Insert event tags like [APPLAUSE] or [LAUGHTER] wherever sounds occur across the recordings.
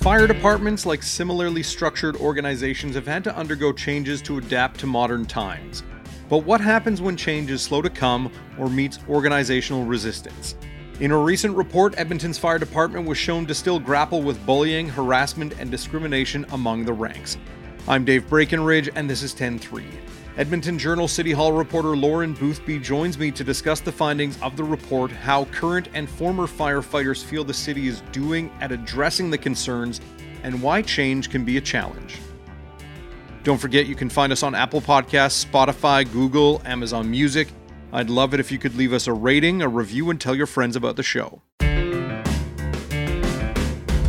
Fire departments, like similarly structured organizations, have had to undergo changes to adapt to modern times. But what happens when change is slow to come or meets organizational resistance? In a recent report, Edmonton's fire department was shown to still grapple with bullying, harassment, and discrimination among the ranks. I'm Dave Breakenridge, and this is 10-3. Edmonton Journal City Hall reporter Lauren Boothby joins me to discuss the findings of the report, how current and former firefighters feel the city is doing at addressing the concerns, and why change can be a challenge. Don't forget you can find us on Apple Podcasts, Spotify, Google, Amazon Music. I'd love it if you could leave us a rating, a review, and tell your friends about the show.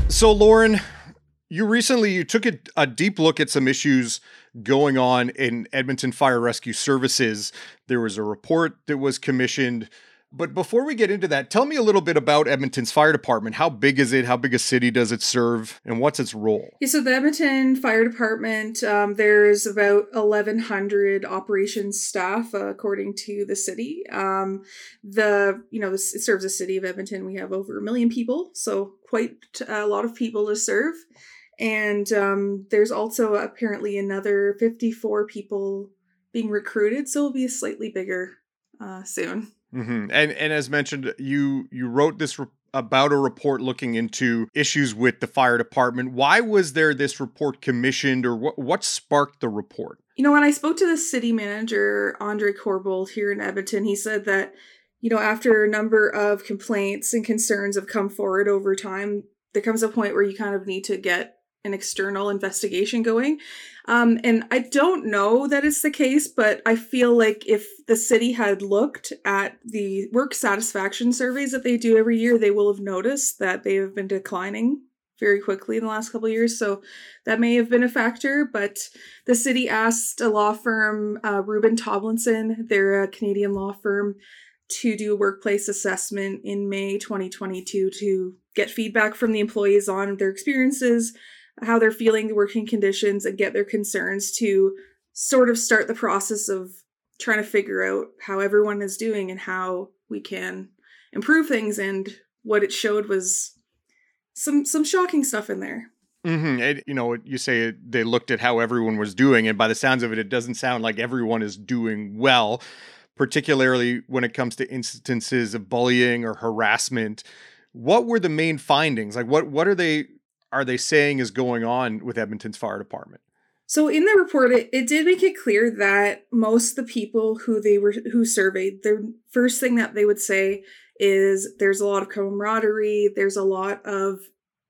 So, Lauren, you recently you took a, a, deep look at some issues going on in Edmonton Fire Rescue Services. There was a report that was commissioned. But before we get into that, tell me a little bit about Edmonton's fire department. How big is it? How big a city does it serve? And what's its role? Yeah, so the Edmonton Fire Department, um, there's about 1,100 operations staff, uh, according to the city. Um, the you know it serves the city of Edmonton. We have over a million people, so quite a lot of people to serve. And um, there's also apparently another 54 people being recruited, so it'll be slightly bigger uh, soon. Mm-hmm. And and as mentioned, you you wrote this re- about a report looking into issues with the fire department. Why was there this report commissioned, or what what sparked the report? You know, when I spoke to the city manager Andre Corbould here in Edmonton, he said that you know after a number of complaints and concerns have come forward over time, there comes a point where you kind of need to get an external investigation going. Um, and I don't know that it's the case, but I feel like if the city had looked at the work satisfaction surveys that they do every year, they will have noticed that they have been declining very quickly in the last couple years. So that may have been a factor. But the city asked a law firm, uh, Rubin Thomlinson, they're a Canadian law firm, to do a workplace assessment in May 2022 to get feedback from the employees on their experiences how they're feeling the working conditions and get their concerns to sort of start the process of trying to figure out how everyone is doing and how we can improve things. And what it showed was some some shocking stuff in there. Mm-hmm. and, you know you say they looked at how everyone was doing and by the sounds of it it doesn't sound like everyone is doing well particularly when it comes to instances of bullying or harassment. What were the main findings? Like what what are they are they saying is going on with Edmonton's fire department? So in the report, it, it did make it clear that most of the people who they were who surveyed, the first thing that they would say is there's a lot of camaraderie, there's a lot of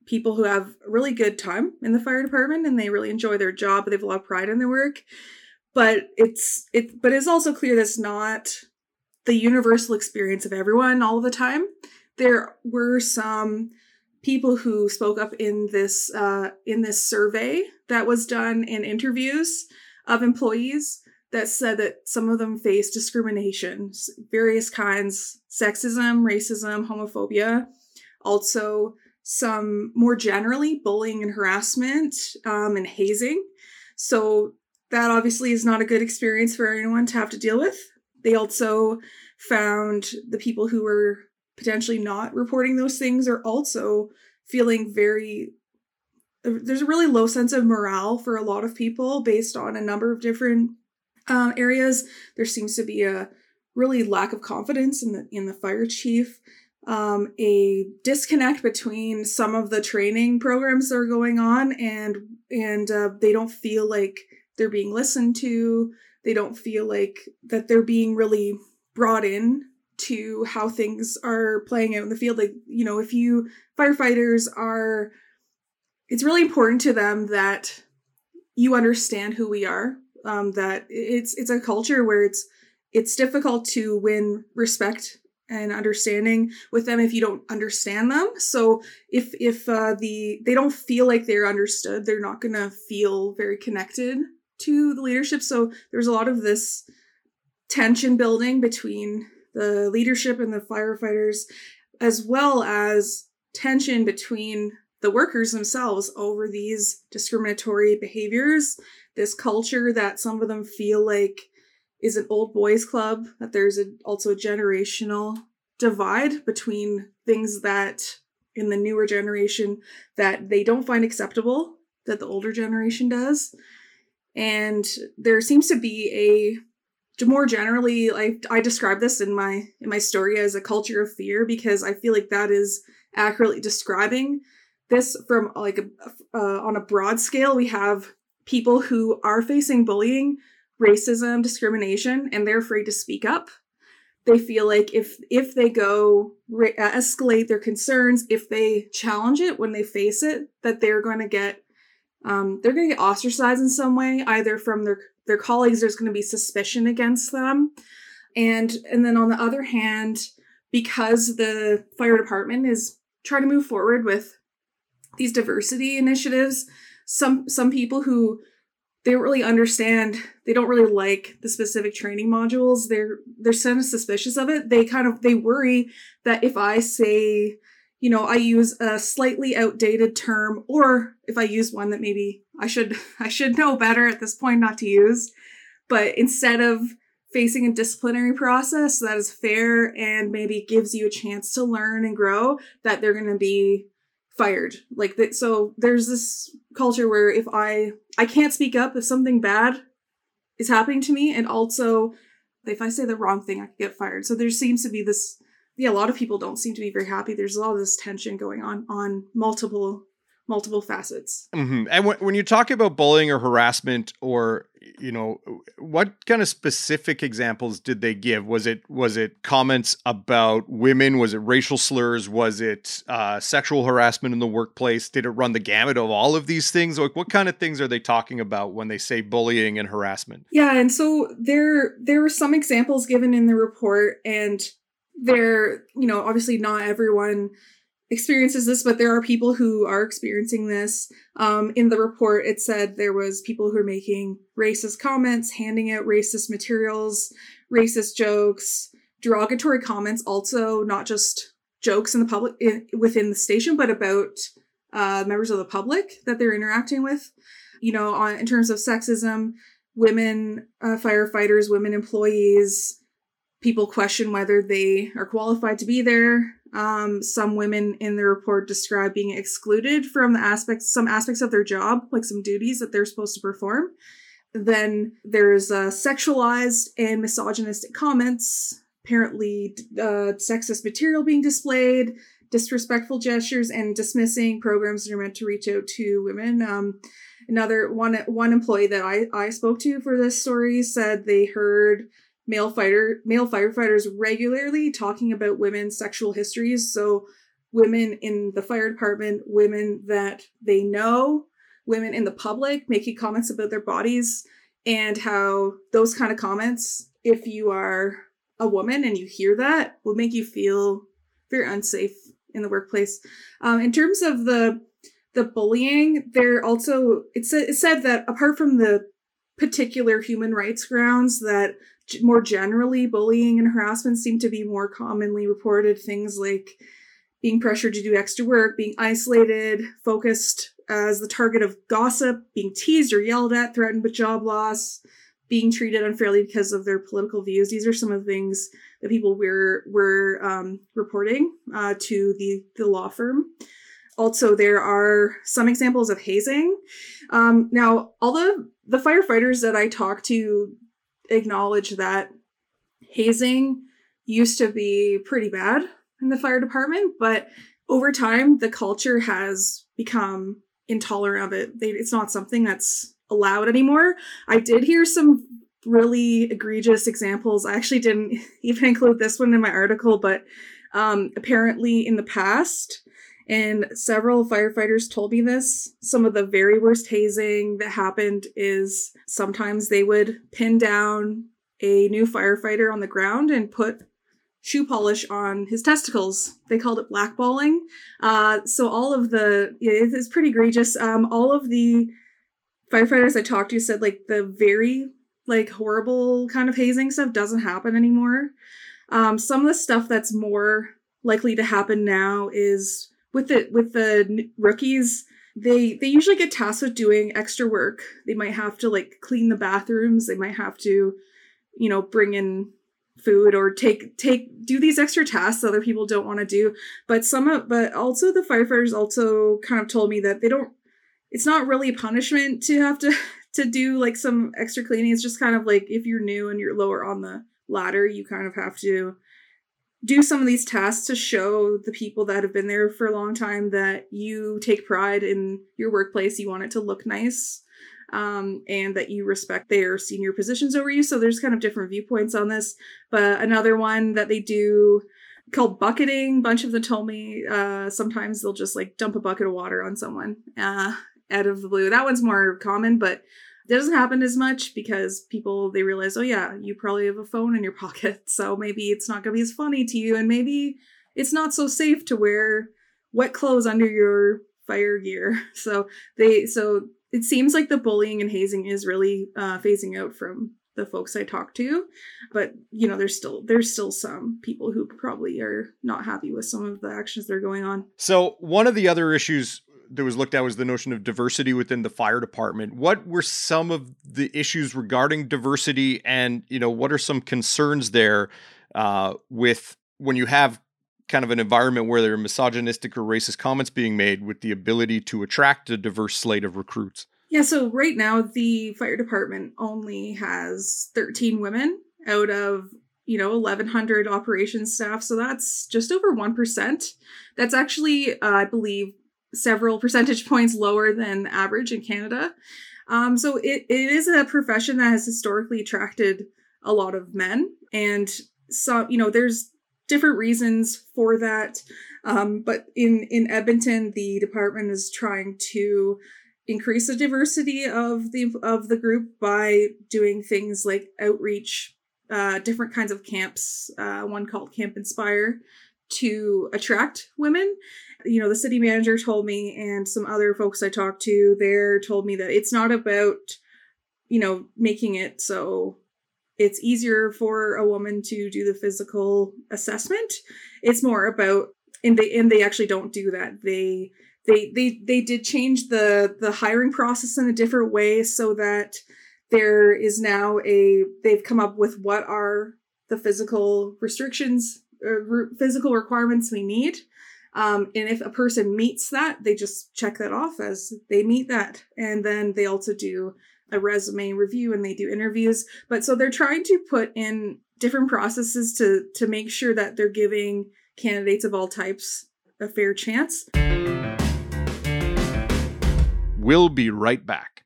people who have really good time in the fire department and they really enjoy their job, they have a lot of pride in their work. But it's it but it's also clear that's not the universal experience of everyone all the time. There were some people who spoke up in this uh, in this survey that was done in interviews of employees that said that some of them face discrimination, various kinds, sexism, racism, homophobia, also some more generally bullying and harassment um, and hazing. So that obviously is not a good experience for anyone to have to deal with. They also found the people who were potentially not reporting those things are also feeling very there's a really low sense of morale for a lot of people based on a number of different um, areas. There seems to be a really lack of confidence in the in the fire chief, um, a disconnect between some of the training programs that are going on, and and uh, they don't feel like they're being listened to. They don't feel like that they're being really brought in to how things are playing out in the field. Like, you know, if you firefighters are, it's really important to them that you understand who we are. Um, that it's it's a culture where it's it's difficult to win respect and understanding with them if you don't understand them. So if if uh, the they don't feel like they're understood, they're not gonna feel very connected to the leadership. So there's a lot of this tension building between the leadership and the firefighters, as well as tension between the workers themselves over these discriminatory behaviors, this culture that some of them feel like is an old boys club, that there's a, also a generational divide between things that in the newer generation that they don't find acceptable that the older generation does. And there seems to be a more generally I I describe this in my in my story as a culture of fear because I feel like that is accurately describing this from like a, uh, on a broad scale. We have people who are facing bullying racism discrimination and they're afraid to speak up. They feel like if if they go re- uh, escalate their concerns if they challenge it when they face it that they're going to get um, they're going to get ostracized in some way either from their their colleagues there's going to be suspicion against them. And and then on the other hand because the fire department is trying to move forward with these diversity initiatives some some people who they don't really understand they don't really like the specific training modules. They're they're kind of suspicious of it. They kind of they worry that if i say you know i use a slightly outdated term or if i use one that maybe i should [LAUGHS] i should know better at this point not to use but instead of facing a disciplinary process that is fair and maybe gives you a chance to learn and grow that they're going to be fired. Like that so there's this culture where if i i can't speak up if something bad is happening to me and also if i say the wrong thing i could get fired. So there seems to be this yeah a lot of people don't seem to be very happy there's a lot of this tension going on on multiple multiple facets. Mm-hmm. And when, when you talk about bullying or harassment, or you know, what kind of specific examples did they give? Was it was it comments about women? Was it racial slurs? Was it uh, sexual harassment in the workplace? Did it run the gamut of all of these things? Like, what kind of things are they talking about when they say bullying and harassment? Yeah, and so there there were some examples given in the report, and there, you know, obviously not everyone experiences this, but there are people who are experiencing this. Um, in the report, it said there was people who are making racist comments, handing out racist materials, racist jokes, derogatory comments. Also, not just jokes in the public in, within the station, but about uh, members of the public that they're interacting with. You know, on in terms of sexism, women uh, firefighters, women employees. People question whether they are qualified to be there um, some women in the report describe being excluded from the aspects, some aspects of their job, like some duties that they're supposed to perform. Then there's uh, sexualized and misogynistic comments, apparently uh, sexist material being displayed, disrespectful gestures, and dismissing programs that are meant to reach out to women. Um, another one one employee that I, I spoke to for this story said they heard male fighter male firefighters regularly talking about women's sexual histories. So women in the fire department women that they know women in the public making comments about their bodies and how those kind of comments if you are a woman and you hear that will make you feel very unsafe in the workplace. Um, in terms of the the bullying there also it, it said that apart from the particular human rights grounds that more generally, bullying and harassment seem to be more commonly reported. Things like being pressured to do extra work, being isolated, focused as the target of gossip, being teased or yelled at, threatened with job loss, being treated unfairly because of their political views. These are some of the things that people were were um, reporting uh, to the the law firm. Also, there are some examples of hazing. Um, now, all the firefighters that I talked to acknowledge that hazing used to be pretty bad in the fire department, but over time, the culture has become intolerant of it. They, it's not something that's allowed anymore. I did hear some really egregious examples. I actually didn't [LAUGHS] even include this one in my article, but um, apparently in the past, and several firefighters told me this. Some of the very worst hazing that happened is sometimes they would pin down a new firefighter on the ground and put shoe polish on his testicles. They called it blackballing. Uh, so all of the yeah, it's pretty egregious. Um, all of the firefighters I talked to said like the very like horrible kind of hazing stuff doesn't happen anymore. Um, some of the stuff that's more likely to happen now is with the with the rookies they they usually get tasked with doing extra work. They might have to like clean the bathrooms. They might have to you know bring in food or take take do these extra tasks other people don't want to do. But some of but also the firefighters also kind of told me that they don't it's not really a punishment to have to [LAUGHS] to do like some extra cleaning. It's just kind of like if you're new and you're lower on the ladder you kind of have to do some of these tasks to show the people that have been there for a long time that you take pride in your workplace you want it to look nice um, and that you respect their senior positions over you. So there's kind of different viewpoints on this. But another one that they do called bucketing. Bunch of them told me uh, sometimes they'll just like dump a bucket of water on someone uh, out of the blue. That one's more common, but it doesn't happen as much because people they realize, oh yeah, you probably have a phone in your [LAUGHS] pocket, so maybe it's not gonna be as funny to you, and maybe it's not so safe to wear wet clothes under your fire gear. [LAUGHS] So they so it seems like the bullying and hazing is really uh, phasing out from the folks I talk to, but you know, there's still there's still some people who probably are not happy with some of the actions that are going on. So one of the other issues that was looked at was the notion of diversity within the fire department. What were some of the issues regarding diversity, and you know, what are some concerns there uh, with when you have kind of an environment where there are misogynistic or racist comments being made with the ability to attract a diverse slate of recruits? Yeah, so right now the fire department only has 13 women out of, you know, 1100 operations staff, so that's just over 1%. That's actually uh, I believe several percentage [LAUGHS] points lower than average in Canada. Um, so it, it is a profession that has historically attracted a lot of men and so you know there's different reasons for that. Um, but in in Edmonton, the department is trying to increase the diversity of the of the group by doing things like outreach, uh, different kinds of camps. Uh, one called Camp Inspire to attract women. You know, the city manager told me, and some other folks I talked to there told me that it's not about you know making it so it's easier for a woman to do the physical assessment. It's more about and they and they actually don't do that. They they they they did change the the hiring process in a different way so that there is now a they've come up with what are the physical restrictions uh, or physical requirements we need um, and if a person meets that they just check that off as they meet that and then they also do a resume review and they do interviews. But so they're trying to put in different processes to to make sure that they're giving candidates of all types a fair chance. We'll be right back.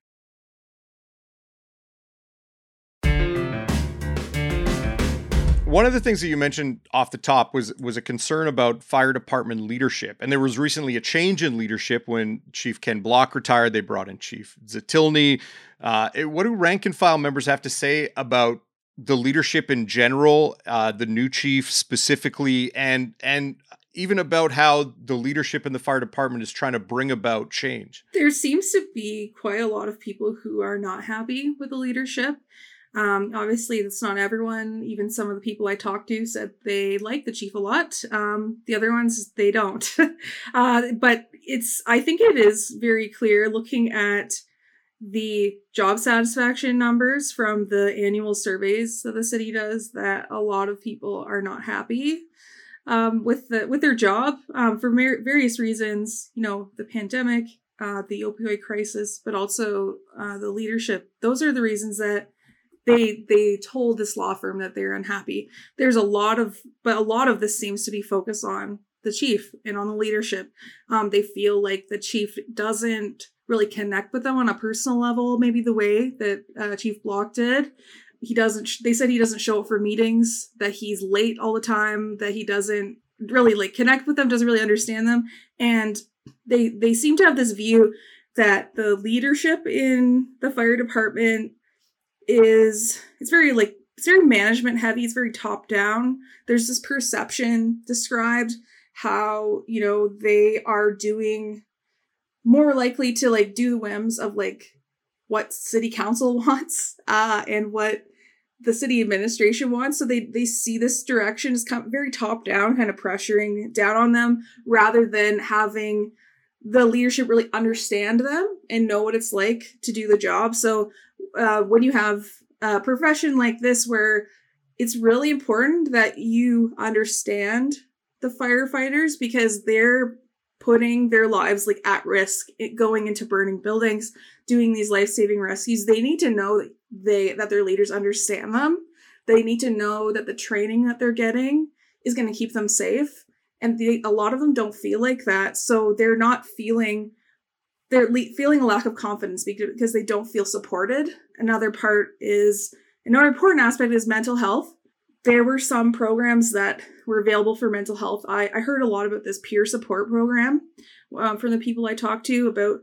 One of the things that you mentioned off the top was was a concern about fire department leadership, and there was recently a change in leadership when Chief Ken Block retired. They brought in Chief Zatylny. Uh, what do rank and file members have to say about the leadership in general, uh, the new chief specifically, and and even about how the leadership in the fire department is trying to bring about change? There seems to be quite a lot of people who are not happy with the leadership. Um, obviously, that's not everyone. Even some of the people I talked to said they like the chief a lot. Um, the other ones, they don't. [LAUGHS] uh, but it's, I think it is very clear looking at the job satisfaction numbers from the annual surveys that the city does that a lot of people are not happy um, with the with their job um, for mer- various reasons. You know, the pandemic, uh, the opioid crisis, but also uh, the leadership. Those are the reasons that they they told this law firm that they're unhappy. There's a lot of but a lot of this seems to be focused on the chief and on the leadership. Um, they feel like the chief doesn't really connect with them on a personal level maybe the way that uh, chief block did. He doesn't they said he doesn't show up for meetings that he's late all the time that he doesn't really like connect with them doesn't really understand them. And they they seem to have this view that the leadership in the fire department is it's very like it's very management heavy it's very top down. There's this perception described how you know they are doing more likely to like do the whims of like what city council [LAUGHS] wants uh and what the city administration wants. So they they see this direction is kind of very top down kind of pressuring down on them rather than having the leadership really understand them and know what it's like to do the job. So uh, when you have a profession like this where it's really important that you understand the firefighters because they're putting their lives like at risk going into burning buildings doing these life-saving rescues. They need to know that they that their leaders understand them. They need to know that the training that they're getting is going to keep them safe and they, a lot of them don't feel like that so they're not feeling they're le- feeling a lack of confidence because they don't feel supported another part is another important aspect is mental health there were some programs that were available for mental health. I, I heard a lot about this peer support program um, from the people I talked to about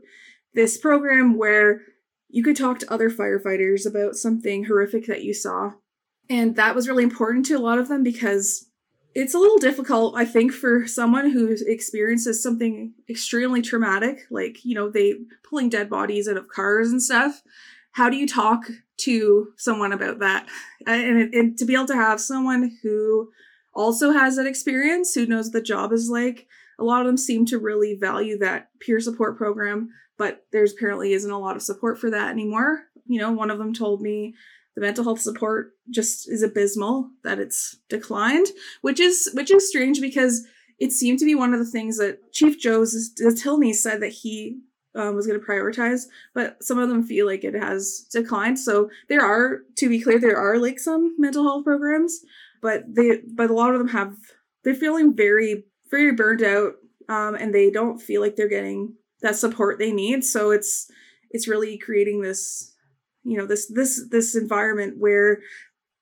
this program where you could talk to other firefighters about something horrific that you saw. And that was really important to a lot of them because it's a little difficult, I think, for someone who experiences something extremely traumatic, like, you know, they pulling dead bodies out of cars and stuff. How do you talk to someone about that and, and to be able to have someone who also has that experience who knows the job is like a lot of them seem to really value that peer support program but there's apparently isn't a lot of support for that anymore you know one of them told me the mental health support just is abysmal that it's declined which is which is strange because it seemed to be one of the things that chief joe Zatylny said that he um, was going to prioritize, but some of them feel like it has declined. So there are, to be clear, there are like some mental health programs, but they, but a lot of them have, they're feeling very, very burned out, um, and they don't feel like they're getting that support they need. So it's, it's really creating this, you know, this, this, this environment where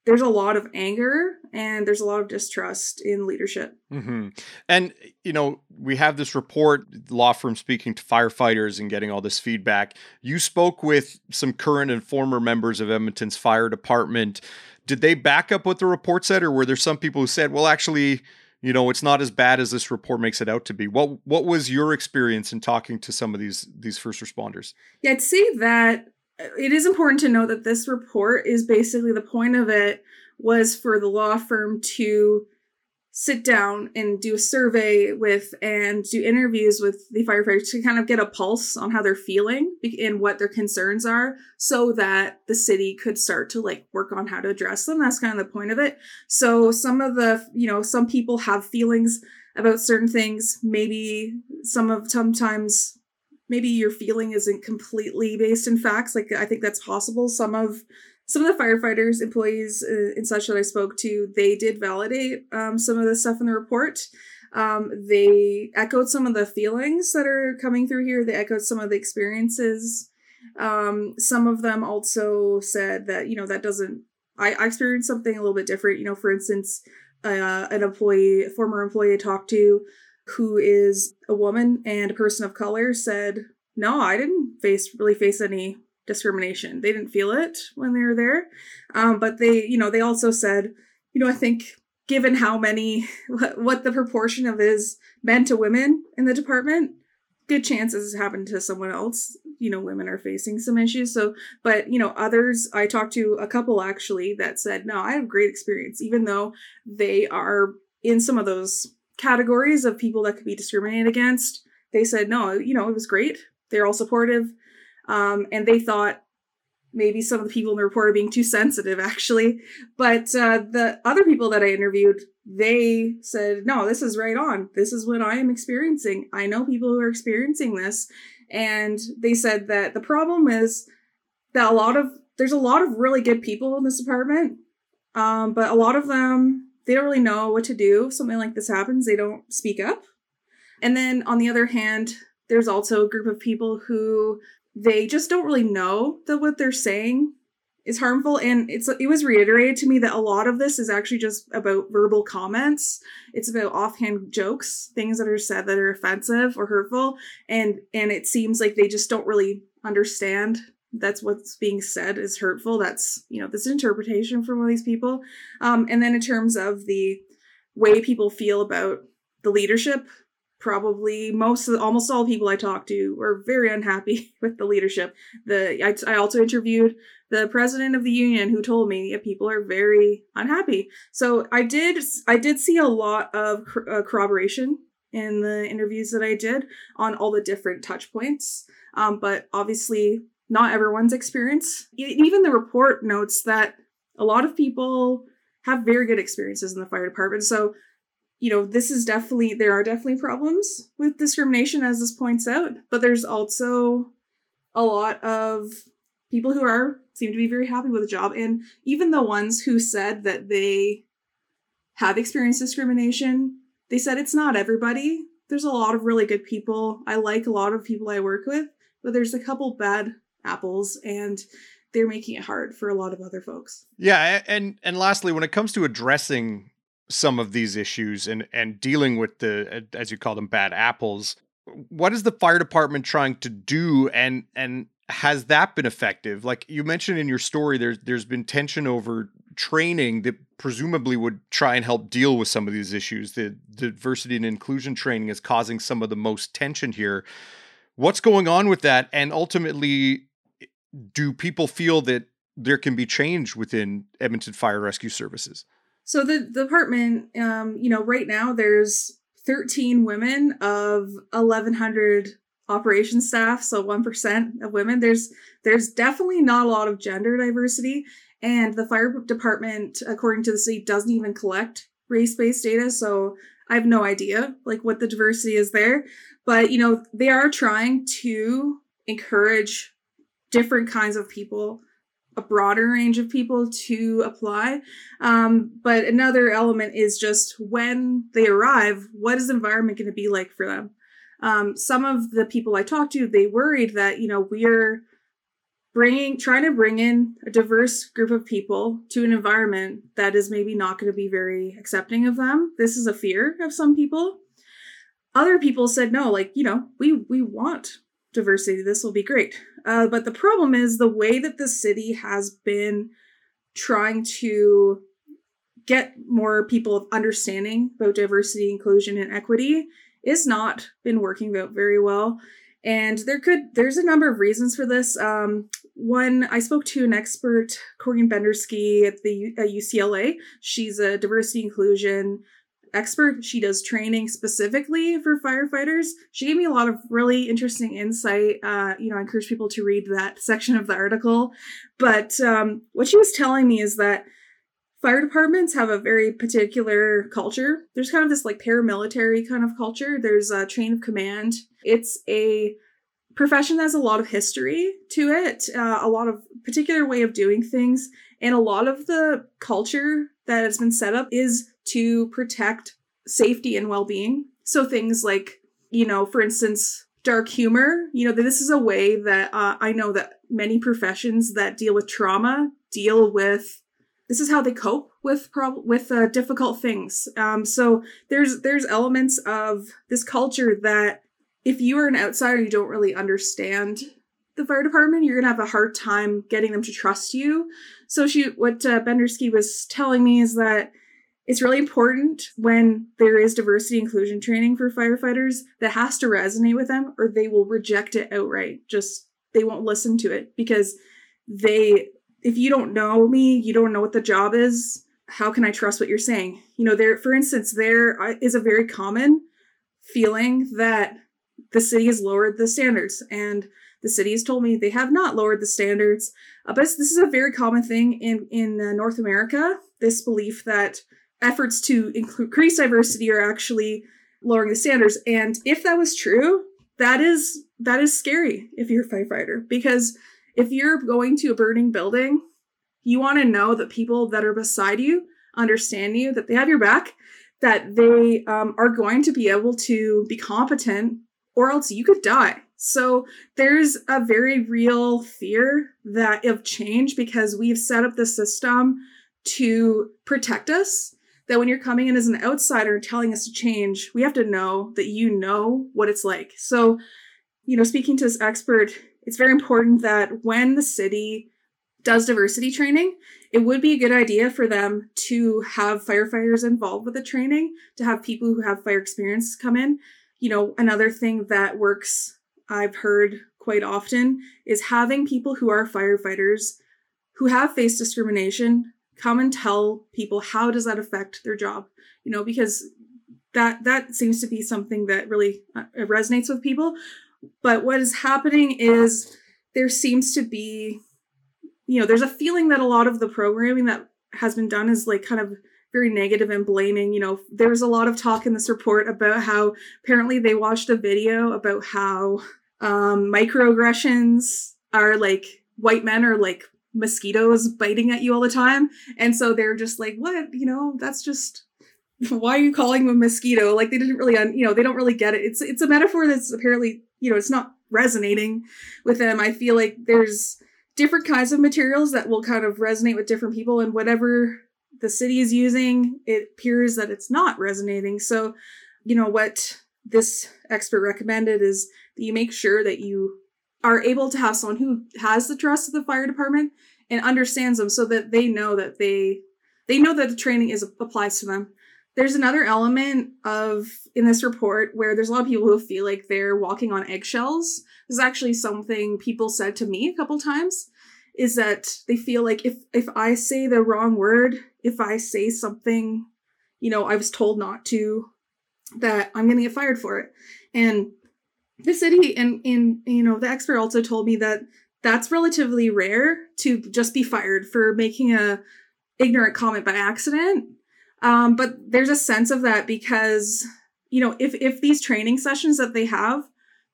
there's a lot of anger and there's a lot of distrust in leadership. Mm-hmm. And, you know, we have this report, law firm speaking to firefighters and getting all this feedback. You spoke with some current and former members of Edmonton's fire department. Did they back up what the report said, or were there some people who said, well, actually, you know, it's not as bad as this report makes it out to be? What What was your experience in talking to some of these these first responders? Yeah, I'd say that it is important to know that this report is basically the point of it was for the law firm to sit down and do a survey with and do interviews with the firefighters to kind of get a pulse on how they're feeling and what their concerns are so that the city could start to like work on how to address them. That's kind of the point of it. So some of the you know some people have feelings about certain things. Maybe some of sometimes maybe your feeling isn't completely based in facts. Like I think that's possible. Some of some of the firefighters, employees, uh, and such that I spoke to, they did validate um, some of the stuff in the report. Um, they echoed some of the feelings that are coming through here. They echoed some of the experiences. Um, some of them also said that you know that doesn't. I, I experienced something a little bit different. You know, for instance, uh, an employee, former employee I talked to, who is a woman and a person of color, said, No, I didn't face really face any discrimination. They didn't feel it when they were there. Um, but they, you know, they also said, you know, I think given how many, [LAUGHS] what the proportion of is men to women in the department, good chances happened to someone else. You know, women are facing some issues. So, but, you know, others, I talked to a couple actually that said, no, I have great experience, even though they are in some of those categories of people that could be discriminated against. They said, no, you know, it was great. They're all supportive. Um, and they thought maybe some of the people in the report are being too sensitive, [LAUGHS] actually. But uh, the other people that I interviewed, they said, no, this is right on. This is what I am experiencing. I know people who are experiencing this. And they said that the problem is that a lot of, there's a lot of really good people in this department, um, but a lot of them they don't really know what to do. if Something like this happens, they don't speak up. And then on the other hand, there's also a group of people who they just don't really know that what they're saying is harmful and it's it was reiterated to me that a lot of this is actually just about verbal comments it's about offhand jokes things that are said that are offensive or hurtful and and it seems like they just don't really understand that's what's being said is hurtful. That's, you know, this interpretation from all these people. Um, and then in terms of the way people feel about the leadership, probably most of almost all people I talked to were very unhappy [LAUGHS] with the leadership. The I, I also interviewed the president of the union who told me yeah, people are very unhappy. So I did I did see a lot of uh, corroboration in the interviews that I did on all the different touch points. Um, but obviously not everyone's experience. Even the report notes that a lot of people have very good experiences in the fire department. So, you know, this is definitely, there are definitely problems with discrimination, as this points out, but there's also a lot of people who are, seem to be very happy with the job. And even the ones who said that they have experienced discrimination, they said it's not everybody. There's a lot of really good people. I like a lot of people I work with, but there's a couple bad apples and they're making it hard for a lot of other folks. Yeah, and and lastly, when it comes to addressing some of these issues and and dealing with the as you call them bad apples, what is the fire department trying to do and and has that been effective? Like you mentioned in your story there's there's been tension over training that presumably would try and help deal with some of these issues. The, the diversity and inclusion training is causing some of the most tension here. What's going on with that and ultimately do people feel that there can be change within Edmonton Fire Rescue Services? So the, the department, um, you know, right now there's 13 women of 1,100 operation staff, so one percent of women. There's there's definitely not a lot of gender diversity, and the fire department, according to the city, doesn't even collect race-based data. So I have no idea like what the diversity is there. But you know, they are trying to encourage different kinds of people a broader range of people to apply. Um, but another element is just when they arrive, what is the environment going to be like for them? Um, some of the people I talked to, they worried that, you know, we're bringing, trying to bring in a diverse group of people to an environment that is maybe not going to be very accepting of them. This is a fear of some people. Other people said, no, like, you know, we, we want diversity. This will be great. Uh, but the problem is the way that the city has been trying to get more people understanding about diversity, inclusion, and equity is not been working out very well. And there could there's a number of reasons for this. Um, one, I spoke to an expert, Corinne Bendersky at the at UCLA. She's a diversity inclusion expert. She does training specifically for firefighters. She gave me a lot of really interesting insight. Uh, you know, I encourage people to read that section of the article. But um, what she was telling me is that fire departments have a very particular culture. There's kind of this like paramilitary kind of culture. There's a chain of command. It's a profession that has a lot of history to it, uh, a lot of particular way of doing things, and a lot of the culture that has been set up is to protect safety and well-being. So things like, you know, for instance, dark humor, you know, this is a way that uh, I know that many professions that deal with trauma deal with this is how they cope with prob- with uh, difficult things. Um, so there's there's elements of this culture that if you are an outsider, you don't really understand the fire department. You're gonna have a hard time getting them to trust you. So she, what uh, Bendersky was telling me is that it's really important when there is diversity inclusion training for firefighters that has to resonate with them or they will reject it outright just they won't listen to it because they if you don't know me you don't know what the job is how can i trust what you're saying you know there for instance there is a very common feeling that the city has lowered the standards and the city has told me they have not lowered the standards uh, but this is a very common thing in in uh, north america this belief that efforts to increase diversity are actually lowering the standards. And if that was true, that is that is scary if you're a firefighter because if you're going to a burning building, you want to know that people that are beside you understand you, that they have your back, that they um, are going to be able to be competent, or else you could die. So there's a very real fear that of change because we've set up the system to protect us that when you're coming in as an outsider and telling us to change, we have to know that you know what it's like. So, you know, speaking to this expert, it's very important that when the city does diversity training, it would be a good idea for them to have firefighters involved with the training, to have people who have fire experience come in. You know, another thing that works, I've heard quite often, is having people who are firefighters who have faced discrimination come and tell people how does that affect their job you know because that that seems to be something that really uh, resonates with people but what is happening is there seems to be you know there's a feeling that a lot of the programming that has been done is like kind of very negative and blaming. You know, there was a lot of talk in this report about how apparently they watched a video about how um, microaggressions are like white men are like mosquitoes biting at you all the time. And so they're just like, what? You know, that's just [LAUGHS] why are you calling them a mosquito? Like they didn't really, un- you know, they don't really get it. It's it's a metaphor that's apparently, you know, it's not resonating with them. I feel like there's different kinds of materials that will kind of resonate with different people, and whatever the city is using, it appears that it's not resonating. So, you know, what this expert recommended is that you make sure that you are able to have someone who has the trust of the fire department and understands them so that they know that they they know that the training is applies to them. There's another element of in this report where there's a lot of people who feel like they're walking on eggshells. This is actually something people said to me a couple times is that they feel like if if i say the wrong word if i say something you know i was told not to that i'm going to get fired for it. And the city and in you know the expert also told me that that's relatively rare to just be fired for making a ignorant comment by accident. Um, but there's a sense of that because you know if if these training sessions that they have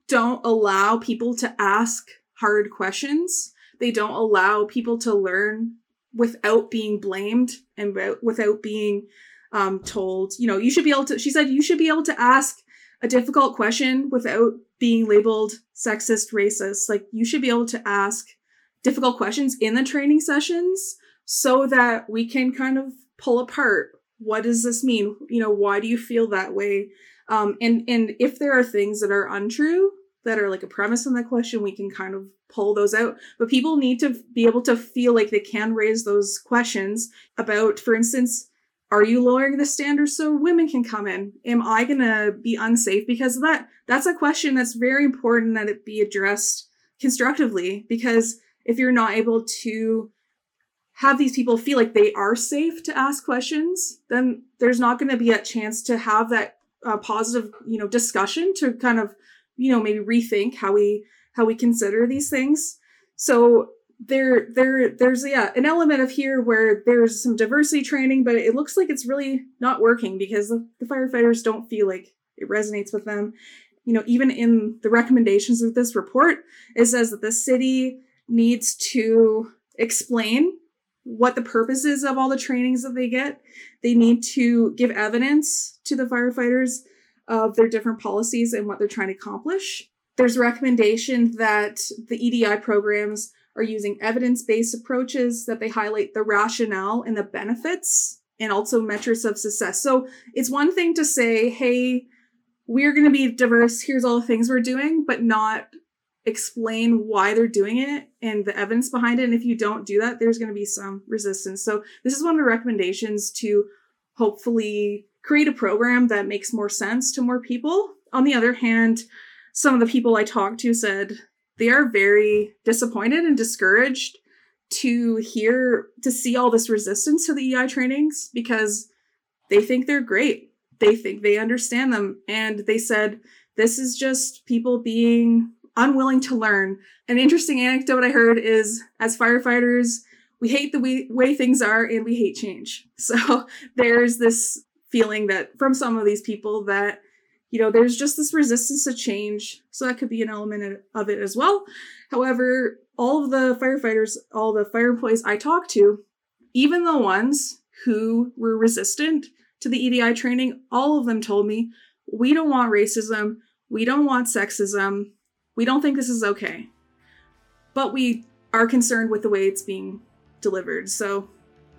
don't allow people to ask hard questions they don't allow people to learn without being blamed and without being um, told you know you should be able to she said you should be able to ask a difficult question without being labeled sexist, racist. Like you should be able to ask difficult questions in the training sessions so that we can kind of pull apart what does this mean? You know, why do you feel that way? Um, and and if there are things that are untrue that are like a premise in the question, we can kind of pull those out. But people need to be able to feel like they can raise those questions about, for instance, are you lowering the standards so women can come in? Am i going to be unsafe? Because that that's a question that's very important that it be addressed constructively because if you're not able to have these people feel like they are safe to ask questions then there's not going to be a chance to have that uh, positive you know discussion to kind of you know maybe rethink how we how we consider these things. So there there there's yeah an element of here where there's some diversity training but it looks like it's really not working because the, firefighters don't feel like it resonates with them. You know even in the recommendations of this report it says that the city needs to explain what the purpose is of all the trainings that they get. They need to give evidence to the firefighters of their different policies and what they're trying to accomplish. There's a recommendation that the edi programs are using evidence based approaches that they highlight the rationale and the benefits and also metrics of success. So it's one thing to say, hey, we're going to be diverse, here's all the things we're doing, but not explain why they're doing it and the evidence behind it. And if you don't do that, there's going to be some resistance. So this is one of the recommendations to hopefully create a program that makes more sense to more people. On the other hand, some of the people I talked to said, they are very disappointed and discouraged to hear to see all this resistance to the EI trainings because they think they're great. They think they understand them and they said this is just people being unwilling to learn. An interesting anecdote I heard is as firefighters, we hate the way, things are and we hate change. [LAUGHS] So there's this feeling that from some of these people that you know, there's just this resistance to change. So that could be an element of it as well. However, all of the firefighters, all the fire employees I talked to, even the ones who were resistant to the EDI training, all of them told me, we don't want racism. We don't want sexism. We don't think this is okay. But we are concerned with the way it's being delivered. So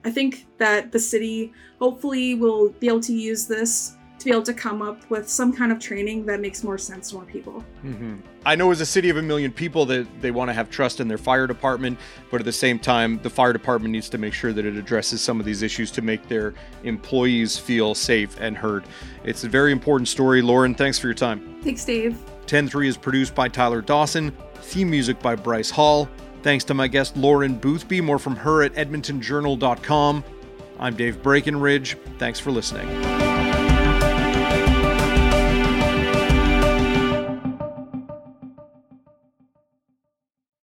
I think that the city hopefully will be able to use this to be able to come up with some kind of training that makes more sense to more people. Mm-hmm. I know as a city of a million people that they want to have trust in their fire department, but at the same time, the fire department needs to make sure that it addresses some of these issues to make their employees feel safe and heard. It's a very important story. Lauren, thanks for your time. Thanks, Dave. 10 3 is produced by Tyler Dawson, theme music by Bryce Hall. Thanks to my guest Lauren Boothby. More from her at edmontonjournal.com. I'm Dave Breakenridge. Thanks for listening.